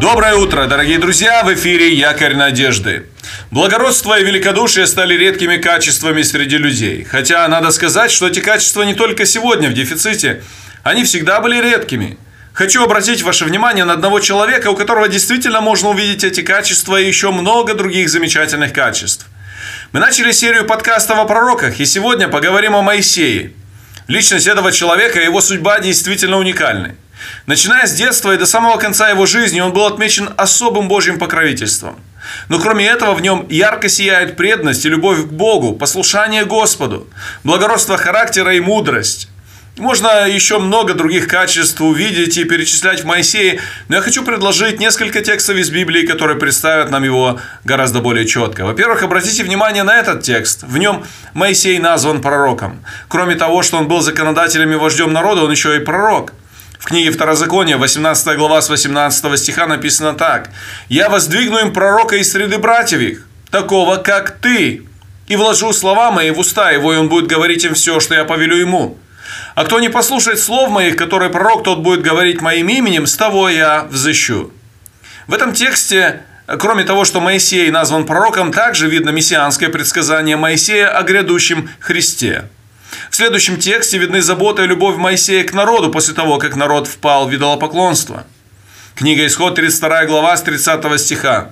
Доброе утро, дорогие друзья! В эфире «Якорь надежды». Благородство и великодушие стали редкими качествами среди людей. Хотя надо сказать, что эти качества не только сегодня в дефиците, они всегда были редкими. Хочу обратить ваше внимание на одного человека, у которого действительно можно увидеть эти качества и еще много других замечательных качеств. Мы начали серию подкастов о пророках, и сегодня поговорим о Моисее. Личность этого человека и его судьба действительно уникальны. Начиная с детства и до самого конца его жизни он был отмечен особым Божьим покровительством. Но кроме этого в нем ярко сияют преданность и любовь к Богу, послушание Господу, благородство характера и мудрость. Можно еще много других качеств увидеть и перечислять в Моисее, но я хочу предложить несколько текстов из Библии, которые представят нам его гораздо более четко. Во-первых, обратите внимание на этот текст. В нем Моисей назван пророком. Кроме того, что он был законодателем и вождем народа, он еще и пророк – в книге Второзакония, 18 глава с 18 стиха написано так. «Я воздвигну им пророка из среды братьев их, такого, как ты, и вложу слова мои в уста его, и он будет говорить им все, что я повелю ему. А кто не послушает слов моих, которые пророк, тот будет говорить моим именем, с того я взыщу». В этом тексте Кроме того, что Моисей назван пророком, также видно мессианское предсказание Моисея о грядущем Христе. В следующем тексте видны забота и любовь Моисея к народу после того, как народ впал в идолопоклонство. Книга Исход, 32 глава, с 30 стиха.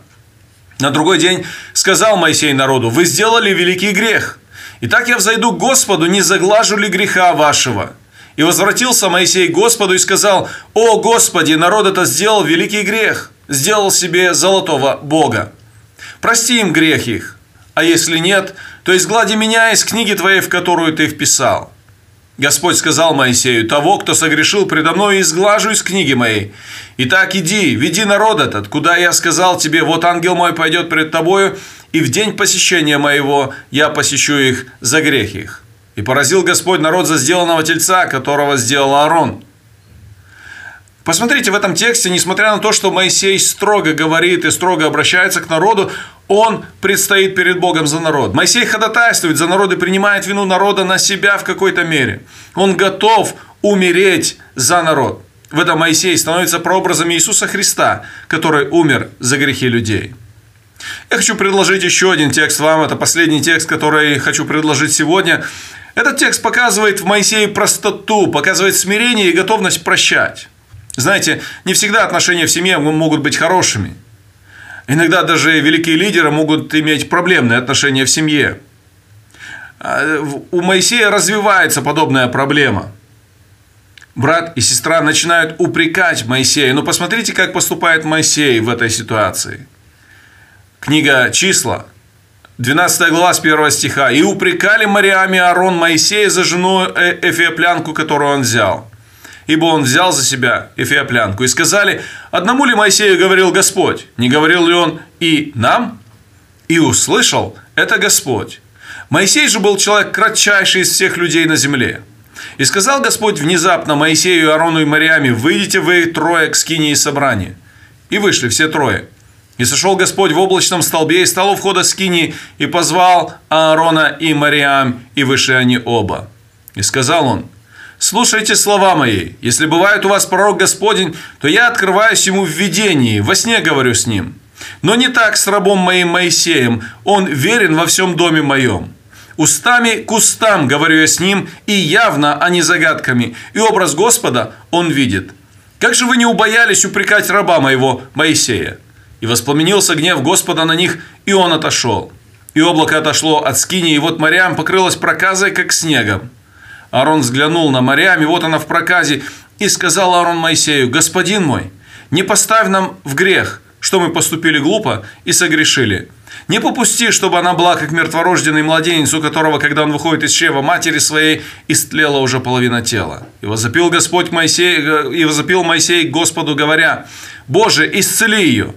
На другой день сказал Моисей народу, «Вы сделали великий грех. Итак я взойду к Господу, не заглажу ли греха вашего?» И возвратился Моисей к Господу и сказал, «О Господи, народ это сделал великий грех, сделал себе золотого Бога. Прости им грех их, а если нет, то изглади меня из книги твоей, в которую ты вписал. Господь сказал Моисею, того, кто согрешил предо мной, изглажу из книги моей. Итак, иди, веди народ этот, куда я сказал тебе, вот ангел мой пойдет пред тобою, и в день посещения моего я посещу их за грех их. И поразил Господь народ за сделанного тельца, которого сделал Аарон. Посмотрите в этом тексте, несмотря на то, что Моисей строго говорит и строго обращается к народу, он предстоит перед Богом за народ. Моисей ходатайствует за народ и принимает вину народа на себя в какой-то мере. Он готов умереть за народ. В этом Моисей становится прообразом Иисуса Христа, который умер за грехи людей. Я хочу предложить еще один текст вам. Это последний текст, который хочу предложить сегодня. Этот текст показывает в Моисее простоту, показывает смирение и готовность прощать. Знаете, не всегда отношения в семье могут быть хорошими. Иногда даже великие лидеры могут иметь проблемные отношения в семье. А, у Моисея развивается подобная проблема. Брат и сестра начинают упрекать Моисея. Но посмотрите, как поступает Моисей в этой ситуации. Книга «Числа», 12 глава с 1 стиха. «И упрекали Мариаме Аарон Моисея за жену э, Эфиоплянку, которую он взял» ибо он взял за себя Эфиоплянку. И сказали, одному ли Моисею говорил Господь? Не говорил ли он и нам? И услышал это Господь. Моисей же был человек кратчайший из всех людей на земле. И сказал Господь внезапно Моисею, Аарону и Мариаме, «Выйдите вы трое к скинии собрания». И вышли все трое. И сошел Господь в облачном столбе и стал у входа скинии, и позвал Аарона и Мариам, и вышли они оба. И сказал он, Слушайте слова мои. Если бывает у вас пророк Господень, то я открываюсь ему в видении, во сне говорю с ним. Но не так с рабом моим Моисеем, он верен во всем доме моем. Устами к устам говорю я с ним, и явно, а не загадками, и образ Господа он видит. Как же вы не убоялись упрекать раба моего Моисея? И воспламенился гнев Господа на них, и он отошел. И облако отошло от скини, и вот морям покрылось проказой, как снегом. Аарон взглянул на морям, и вот она в проказе, и сказал Аарон Моисею, «Господин мой, не поставь нам в грех, что мы поступили глупо и согрешили. Не попусти, чтобы она была как мертворожденный младенец, у которого, когда он выходит из чрева матери своей, истлела уже половина тела. И возопил Господь Моисей, и возопил Моисей Господу, говоря, «Боже, исцели ее!»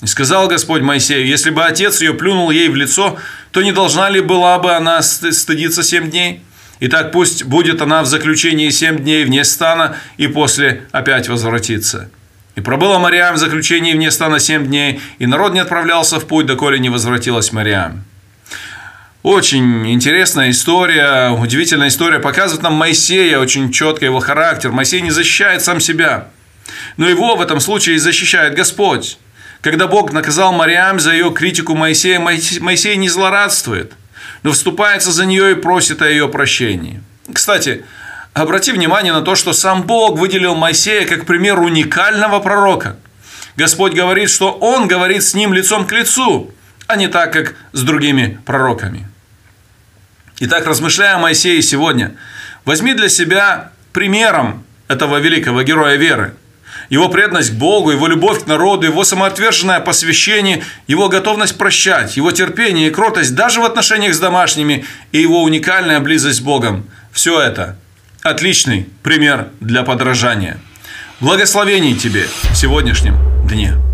И сказал Господь Моисею, если бы отец ее плюнул ей в лицо, то не должна ли была бы она стыдиться семь дней? Итак, пусть будет она в заключении семь дней вне стана и после опять возвратится. И пробыла Мариам в заключении вне стана семь дней, и народ не отправлялся в путь, доколе не возвратилась Мариам. Очень интересная история, удивительная история. Показывает нам Моисея очень четко его характер. Моисей не защищает сам себя. Но его в этом случае защищает Господь. Когда Бог наказал Мариам за ее критику Моисея, Моисей не злорадствует, но вступается за нее и просит о ее прощении. Кстати, обрати внимание на то, что сам Бог выделил Моисея как пример уникального пророка. Господь говорит, что Он говорит с ним лицом к лицу, а не так, как с другими пророками. Итак, размышляя о Моисее сегодня, возьми для себя примером этого великого героя веры. Его преданность к Богу, его любовь к народу, его самоотверженное посвящение, его готовность прощать, его терпение и кротость даже в отношениях с домашними и его уникальная близость с Богом. Все это отличный пример для подражания. Благословений тебе в сегодняшнем дне.